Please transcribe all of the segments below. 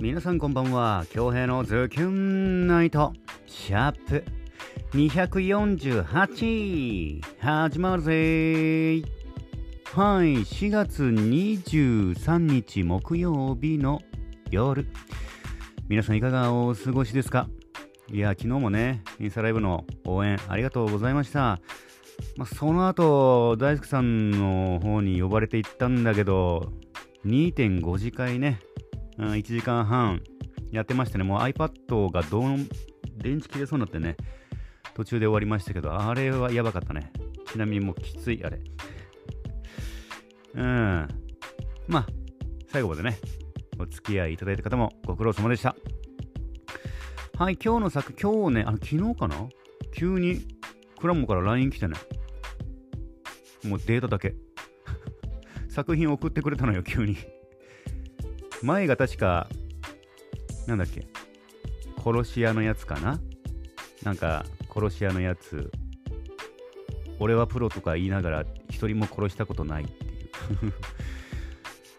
皆さんこんばんは。京平のズキュンナイトシャープ。248始まるぜ。はい。4月23日木曜日の夜。皆さんいかがお過ごしですか？いや昨日もねインスタライブの応援ありがとうございました。まあ、その後大輔さんの方に呼ばれて行ったんだけど2.5次会ね、うん、1時間半やってましてね、もう iPad がどん電池切れそうになってね、途中で終わりましたけど、あれはやばかったね。ちなみにもうきつい、あれ。うん。まあ、最後までね、お付き合いいただいた方もご苦労様でした。はい、今日の作、今日ね、あの昨日かな？急にクラモから LINE 来てね。もうデータだけ。作品送ってくれたのよ、急に。前が確か、なんだっけ、殺し屋のやつかな？なんか、殺し屋のやつ、俺はプロとか言いながら、一人も殺したことないっていう。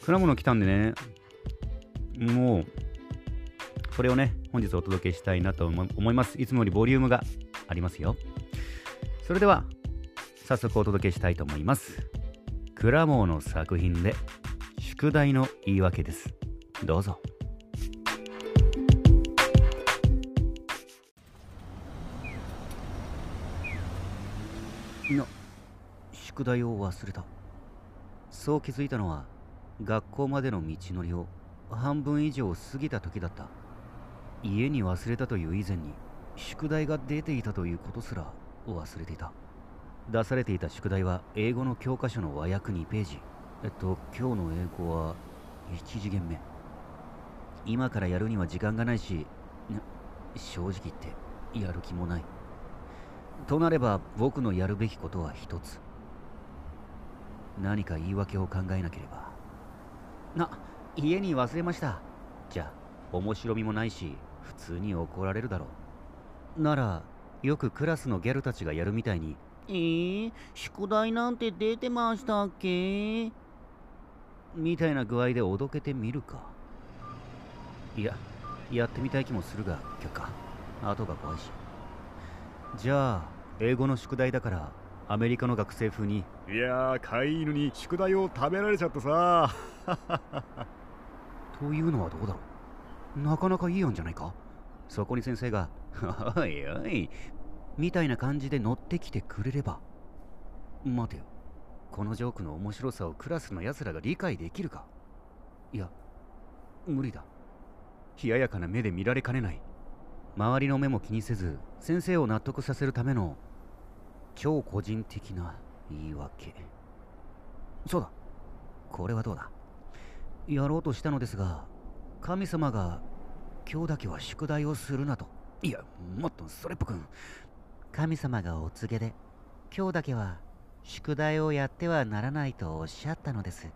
果物来たんでね、もう、それをね、本日お届けしたいなと思います。いつもよりボリュームがありますよ。それでは、早速お届けしたいと思います。クラモーの作品で宿題の言い訳です。どうぞ。な宿題を忘れた。そう気づいたのは学校までの道のりを半分以上過ぎた時だった。家に忘れたという以前に宿題が出ていたということすら忘れていた。出されていた宿題は英語の教科書の和訳2ページえっと今日の英語は1次元目。今からやるには時間がないし正直言ってやる気もない。となれば僕のやるべきことは一つ。何か言い訳を考えなければ。な家に忘れました。じゃあ面白みもないし普通に怒られるだろう。ならよくクラスのギャルたちがやるみたいにえー、宿題なんて出てましたっけ？みたいな具合でおどけてみるか。いややってみたい気もするが却下。後が怖いし。じゃあ英語の宿題だからアメリカの学生風に。いやー飼い犬に宿題を食べられちゃってさ。というのはどうだろう。なかなかいい案じゃないか？そこに先生が「おいおいみたいな感じで乗ってきてくれれば。待てよこのジョークの面白さをクラスの奴らが理解できるか？いや無理だ。冷ややかな目で見られかねない。周りの目も気にせず先生を納得させるための超個人的な言い訳。そうだ。これはどうだ？やろうとしたのですが神様が今日だけは宿題をするなと。いやもっとそれっぽく。神様がお告げで今日だけは宿題をやってはならないとおっしゃったのです。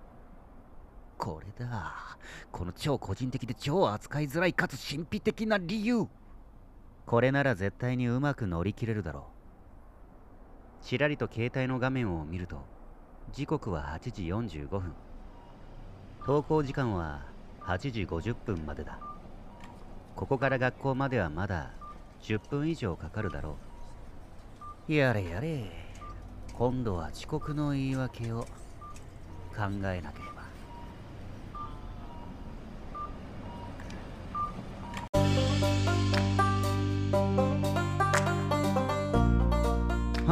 これだ。この超個人的で超扱いづらいかつ神秘的な理由。これなら絶対にうまく乗り切れるだろう。ちらりと携帯の画面を見ると時刻は8時45分。登校時間は8時50分までだ。ここから学校まではまだ10分以上かかるだろう。やれやれ。今度は遅刻の言い訳を考えなければ。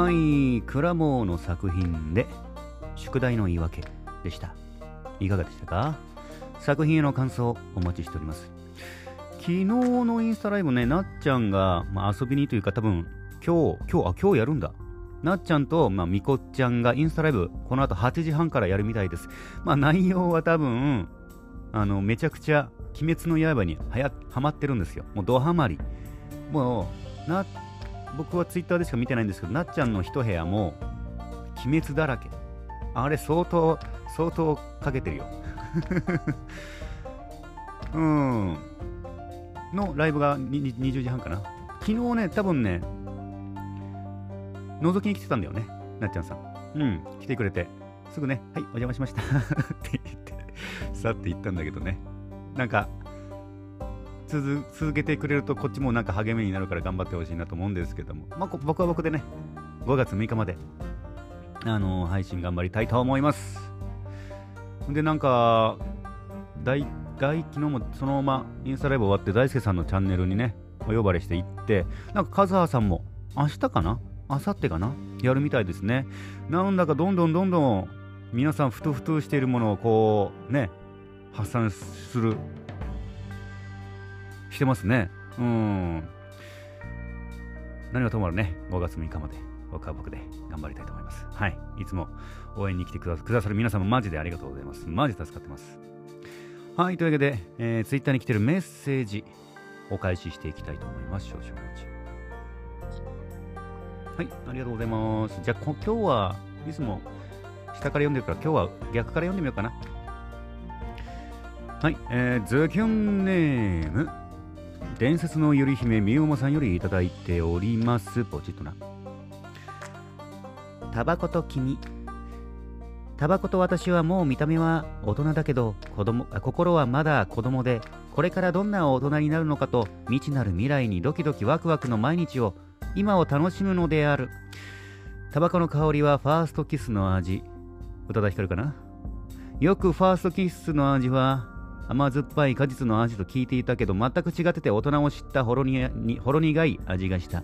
はいクラモーの作品で宿題の言い訳でした。いかがでしたか？作品への感想お待ちしております。昨日のインスタライブねなっちゃんが、まあ、遊びにというか多分今日、今日、あ、今日やるんだ。なっちゃんと、まあ、みこちゃんがインスタライブ、この後8時半からやるみたいです。まあ、内容は多分、あの、めちゃくちゃ、鬼滅の刃にはや、はまってるんですよ。もう、ドハマり。もう、な、僕はツイッターでしか見てないんですけど、なっちゃんの一部屋も、鬼滅だらけ。あれ、相当、相当かけてるよ。うん。のライブが20時半かな。昨日ね、多分ね、覗きに来てたんだよね、なっちゃんさん。うん、来てくれて、すぐね、はい、お邪魔しました。って言って、去って行ったんだけどね。なんか、続続けてくれるとこっちもなんか励みになるから頑張ってほしいなと思うんですけども、まあ、僕は僕でね5月6日まであの配信頑張りたいと思います。でなんか大大昨日もそのままインスタライブ終わって大輔さんのチャンネルにねお呼ばれして行ってなんか和葉さんも明日かな明後日かな？やるみたいですね。なんだかどんどんどんどん皆さんふとふとしているものをこうね発散するしてますね。うん。何はともあれね？5月6日まで。僕は僕で頑張りたいと思います。はい。いつも応援に来てくださる皆様マジでありがとうございます。マジ助かってます。はい。というわけで、えー、ツイッターに来てるメッセージお返ししていきたいと思います。少々お待ち。はいありがとうございます。じゃあ今日はいつも下から読んでるから今日は逆から読んでみようかな。はい、えー、ズキュンネーム。伝説のゆり姫みおもさんよりいただいております。ポチッとな。タバコと君。タバコと私はもう見た目は大人だけど子供心はまだ子供でこれからどんな大人になるのかと未知なる未来にドキドキワクワクの毎日を今を楽しむのである。タバコの香りはファーストキスの味。宇多田ヒカルかな？よくファーストキスの味は甘酸っぱい果実の味と聞いていたけど全く違ってて大人を知ったほろにほろ苦い味がした。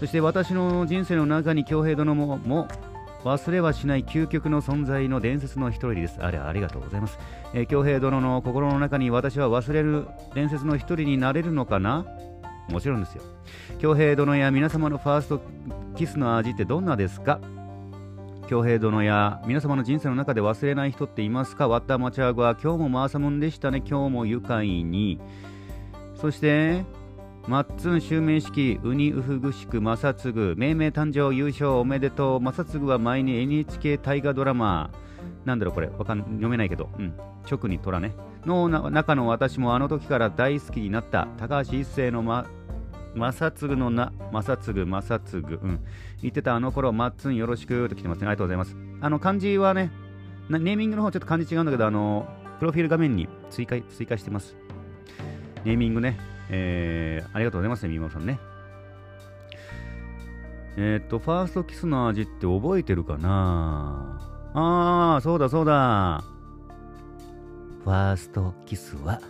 そして私の人生の中に京平殿もも忘れはしない究極の存在の伝説の一人です。あれありがとうございます。えー、京平殿の心の中に私は忘れる伝説の一人になれるのかな？もちろんですよ。京平殿や皆様のファーストキスの味ってどんなですか？京平殿や皆様の人生の中で忘れない人っていますか？ワッターマチャーゴは今日もマーサムンでしたね。今日も愉快に。そして、マッツン襲名式、ウニウフグシク、マサツグ、命名誕生優勝おめでとう。マサツグは前に NHK 大河ドラマ、なんだろうこれ、わかん読めないけど、うん、直に虎ね。の中の私もあの時から大好きになった高橋一生のま、マサツグのな、マサツグ、マサツグ、うん。言ってたあの頃、マッツンよろしくと来てますね。ありがとうございます。あの、漢字はね、ネーミングの方ちょっと漢字違うんだけど、あの、プロフィール画面に追加、追加してます。ネーミングね、えー、ありがとうございますね、みもさんね。えー、っと、ファーストキスの味って覚えてるかな？あー、そうだそうだ。ファーストキスは、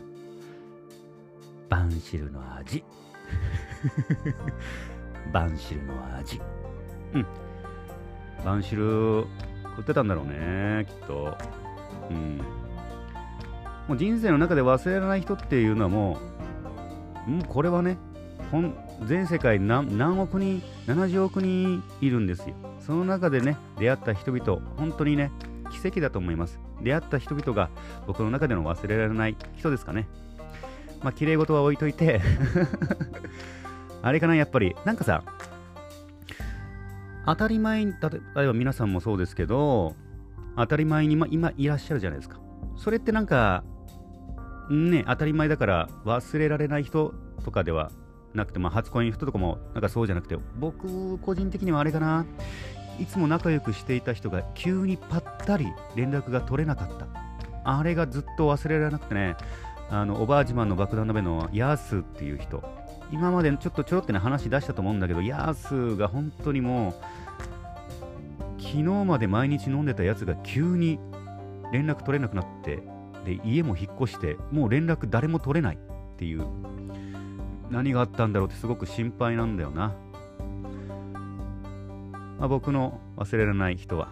バンシルの味。バンシルの味。うん。バンシル、食ってたんだろうね、きっと。うん。もう人生の中で忘れられない人っていうのはもう、もうこれはね、全世界何何億人、70億人いるんですよ。その中でね、出会った人々、本当にね、奇跡だと思います。出会った人々が僕の中での忘れられない人ですかね。まあ、綺麗事は置いといて あれかな、やっぱり。なんかさ、当たり前に、例えば皆さんもそうですけど、当たり前に今いらっしゃるじゃないですか。それってなんか、ね、当たり前だから忘れられない人とかではなくて、まあ、初恋の人とかもなんかそうじゃなくて、僕個人的にはあれかな、いつも仲良くしていた人が急にぱったり連絡が取れなかった。あれがずっと忘れられなくてね、あの、おばあ自慢の爆弾鍋のヤースっていう人、今までちょっとちょろってね話出したと思うんだけど、ヤースが本当にもう、昨日まで毎日飲んでたやつが急に連絡取れなくなって、で、家も引っ越して、もう連絡誰も取れないっていう、何があったんだろうってすごく心配なんだよな。まあ、僕の忘れられない人は、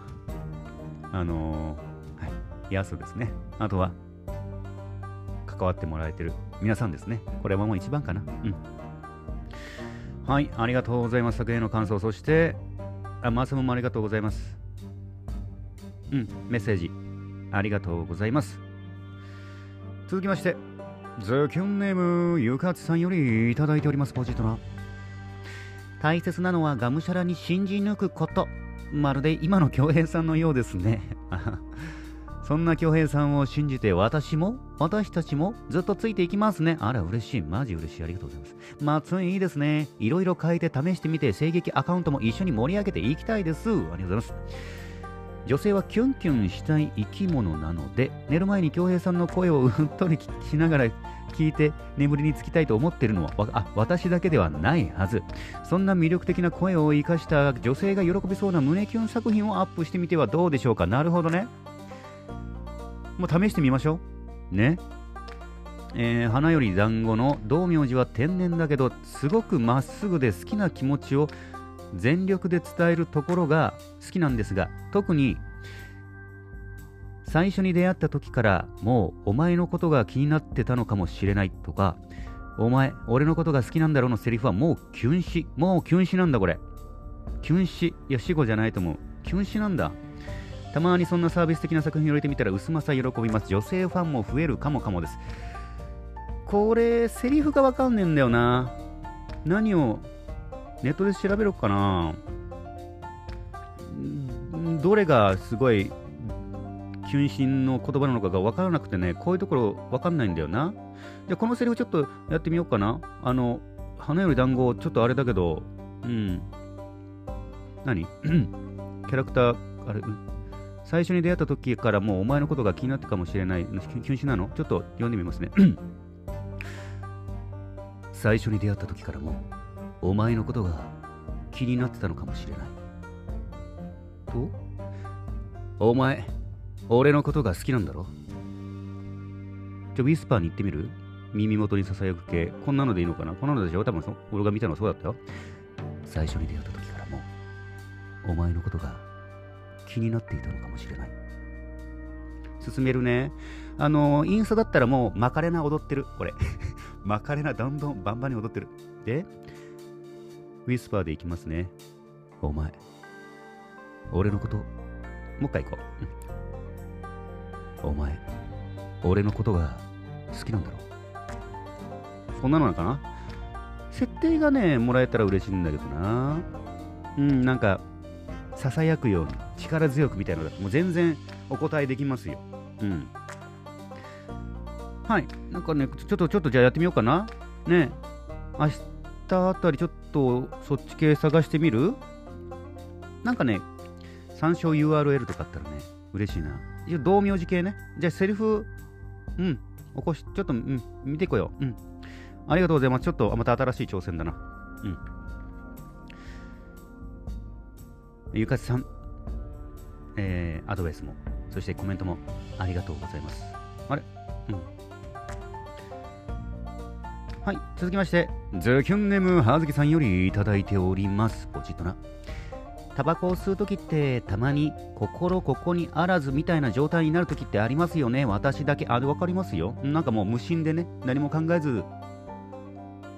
あのー、はい、ヤスですね。あとは、関わってもらえてる皆さんですね。これはもう一番かな。うん。はい、ありがとうございます。作品の感想、そして、あ、マーサムもありがとうございます。うん、メッセージ、ありがとうございます。続きまして、ズキュンネーム、ゆかつさんよりいただいております、ポジトラ。大切なのはがむしゃらに信じ抜くこと。まるで今の京平さんのようですね。そんな京平さんを信じて私も、私たちもずっとついていきますね。あら、嬉しい。マジ嬉しい。ありがとうございます。ま、ついいいですね。いろいろ変えて試してみて、声劇アカウントも一緒に盛り上げていきたいです。ありがとうございます。女性はキュンキュンしたい生き物なので寝る前に恭平さんの声をうっとり聞きながら聞いて眠りにつきたいと思ってるのはあ私だけではないはずそんな魅力的な声を生かした女性が喜びそうな胸キュン作品をアップしてみてはどうでしょうかなるほどねもう試してみましょう。ね。えー花より団子の道明寺は天然だけどすごくまっすぐで好きな気持ちを全力で伝えるところが好きなんですが特に最初に出会った時からもうお前のことが気になってたのかもしれないとかお前俺のことが好きなんだろうのセリフはもうキュン死もうキュン死なんだこれ。キュン死いや死後じゃないと思う。キュン死なんだ。たまにそんなサービス的な作品を入れてみたら薄まさ喜びます女性ファンも増えるかもかもですこれセリフがわかんねえんだよな何をネットで調べろっかなどれがすごいキュン心の言葉なのかが分からなくてね、こういうところ分かんないんだよな。じゃあこのセリフちょっとやってみようかな。あの、花より団子、ちょっとあれだけど、うん。何？キャラクター、あれ、最初に出会った時からもうお前のことが気になってかもしれない。キュンキュン心なの？ちょっと読んでみますね。最初に出会った時からもお前のことが気になってたのかもしれない。と？お前、俺のことが好きなんだろ？ちょ、ウィスパーに行ってみる？耳元にささやく系。こんなのでいいのかな？こんなのでしょ？多分そ俺が見たのはそうだったよ。最初に出会った時からも、お前のことが気になっていたのかもしれない。進めるね。あの、インスタだったらもう、マカレナ踊ってる。これ。マカレナどんどんバンバンに踊ってる。で、ウィスパーでいきますね。お前、俺のこと、もう一回行こう。お前、俺のことが好きなんだろそんなのなのかな設定がね、もらえたら嬉しいんだけどな。うん、なんか、ささやくように、力強くみたいなのだもう全然お答えできますよ。うん。はい。なんかね、ちょっと、ちょっとじゃあやってみようかな。ね明日あたりちょっとそっち系探してみる？なんかね、参照 URL とかあったらね、嬉しいな。一応、道明寺系ね。じゃあ、セリフ、うん、起こし、ちょっと、うん、見ていこうよう。ん。ありがとうございます。ちょっと、また新しい挑戦だな。うん。ゆかさん、えー、アドバイスも、そしてコメントもありがとうございます。あれ？うん。はい、続きまして、ズキュンネムはずきさんよりいただいております。ポチッとな。タバコを吸うときってたまに心ここにあらずみたいな状態になるときってありますよね。私だけ、あれ、わかりますよ。なんかもう無心でね、何も考えず、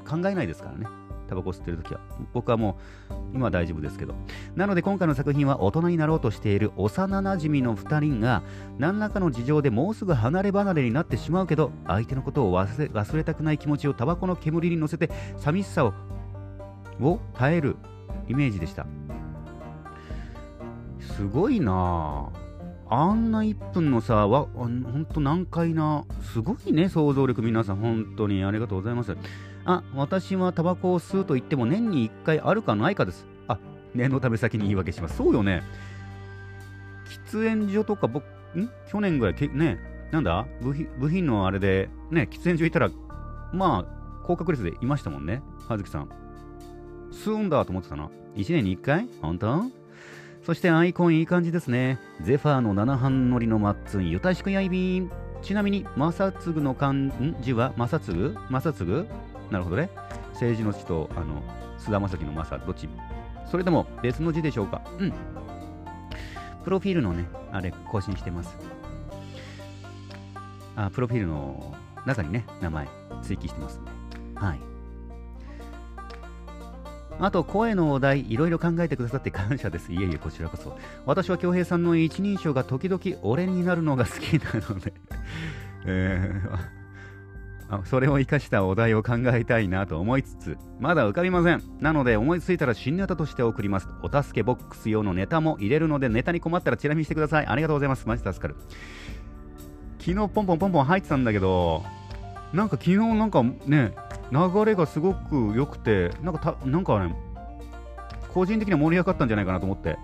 考えないですからね。タバコ吸ってるときは。僕はもう、今は大丈夫ですけど。なので今回の作品は大人になろうとしている幼なじみの2人が何らかの事情でもうすぐ離れ離れになってしまうけど相手のことを忘れ忘れたくない気持ちをタバコの煙に乗せて寂しさをを耐えるイメージでした。すごいな。ああんな1分のさわほんと難解な。すごいね想像力皆さん。本当にありがとうございます。あ私はタバコを吸うと言っても年に1回あるかないかです。あ念のため先に言い訳します。そうよね。喫煙所とか僕ん？去年ぐらいねなんだ？部品部品のあれでね喫煙所行ったらまあ高確率でいましたもんね。葉月さん。吸うんだと思ってたな。1年に1回？本当？そしてアイコンいい感じですね。ゼファーの7半乗りのマッツン、ゆたしくやいびん。ちなみに、マサツグの漢字は、マサツグマサツグなるほどね。政治の地と、あの、菅田将暉のマサ、どっち？それとも別の字でしょうか？うん。プロフィールのね、あれ、更新してます。あ、プロフィールの中にね、名前、追記してますんで。はい。あと、声のお題、いろいろ考えてくださって感謝です。いえいえ、こちらこそ。私は恭平さんの一人称が時々俺になるのが好きなので、えーそれを生かしたお題を考えたいなと思いつつ、まだ浮かびません。なので、思いついたら新ネタとして送ります。お助けボックス用のネタも入れるので、ネタに困ったらチラ見してください。ありがとうございます。マジ助かる。昨日ポンポンポンポン入ってたんだけど、なんか昨日なんかね、流れがすごく良くて、なんかた、なんかね、個人的には盛り上がったんじゃないかなと思って、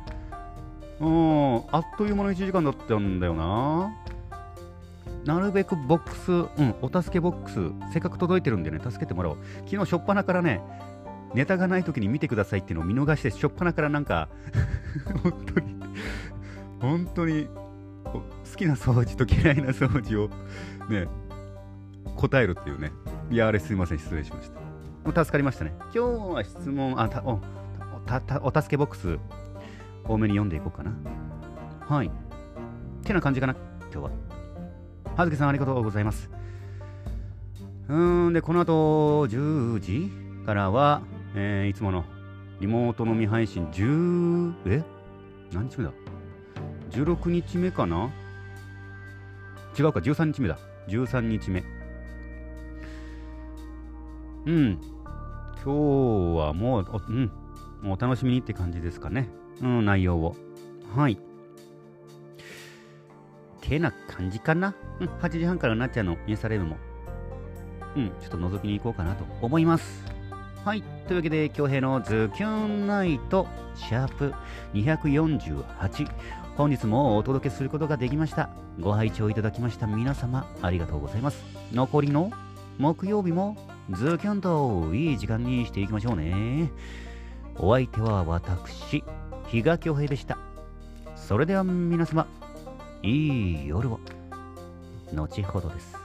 うんあっという間の1時間だったんだよななるべくボックス、うん、お助けボックス、せっかく届いてるんでね、助けてもらおう。昨日、しょっぱなからね、ネタがない時に見てくださいっていうのを見逃して、しょっぱなからなんか 本当に本当に、好きな掃除と嫌いな掃除をね、答えるっていうね。いや、あれすいません、失礼しました。もう助かりましたね。今日は質問、あ、たおたたお助けボックス、多めに読んでいこうかな。はい。ってな感じかな、今日は。はずけさんありがとうございます。うーん、で、この後10時からは、えー、いつものリモート飲み配信10、え何日目だ ?16 日目かな？違うか、13日目だ。13日目。うん。今日はもう、うん。もうお楽しみにって感じですかね。うん、内容を。はい。てな感じかな？うん、8時半からなっちゃうの、インスタライブも。うん、ちょっと覗きに行こうかなと思います。はい。というわけで、京平のズキュンナイト、シャープ248。本日もお届けすることができました。ご拝聴いただきました皆様、ありがとうございます。残りの木曜日もズキュンといい時間にしていきましょうね。お相手は私、比嘉京平でした。それでは皆様、いい夜を。後ほどです。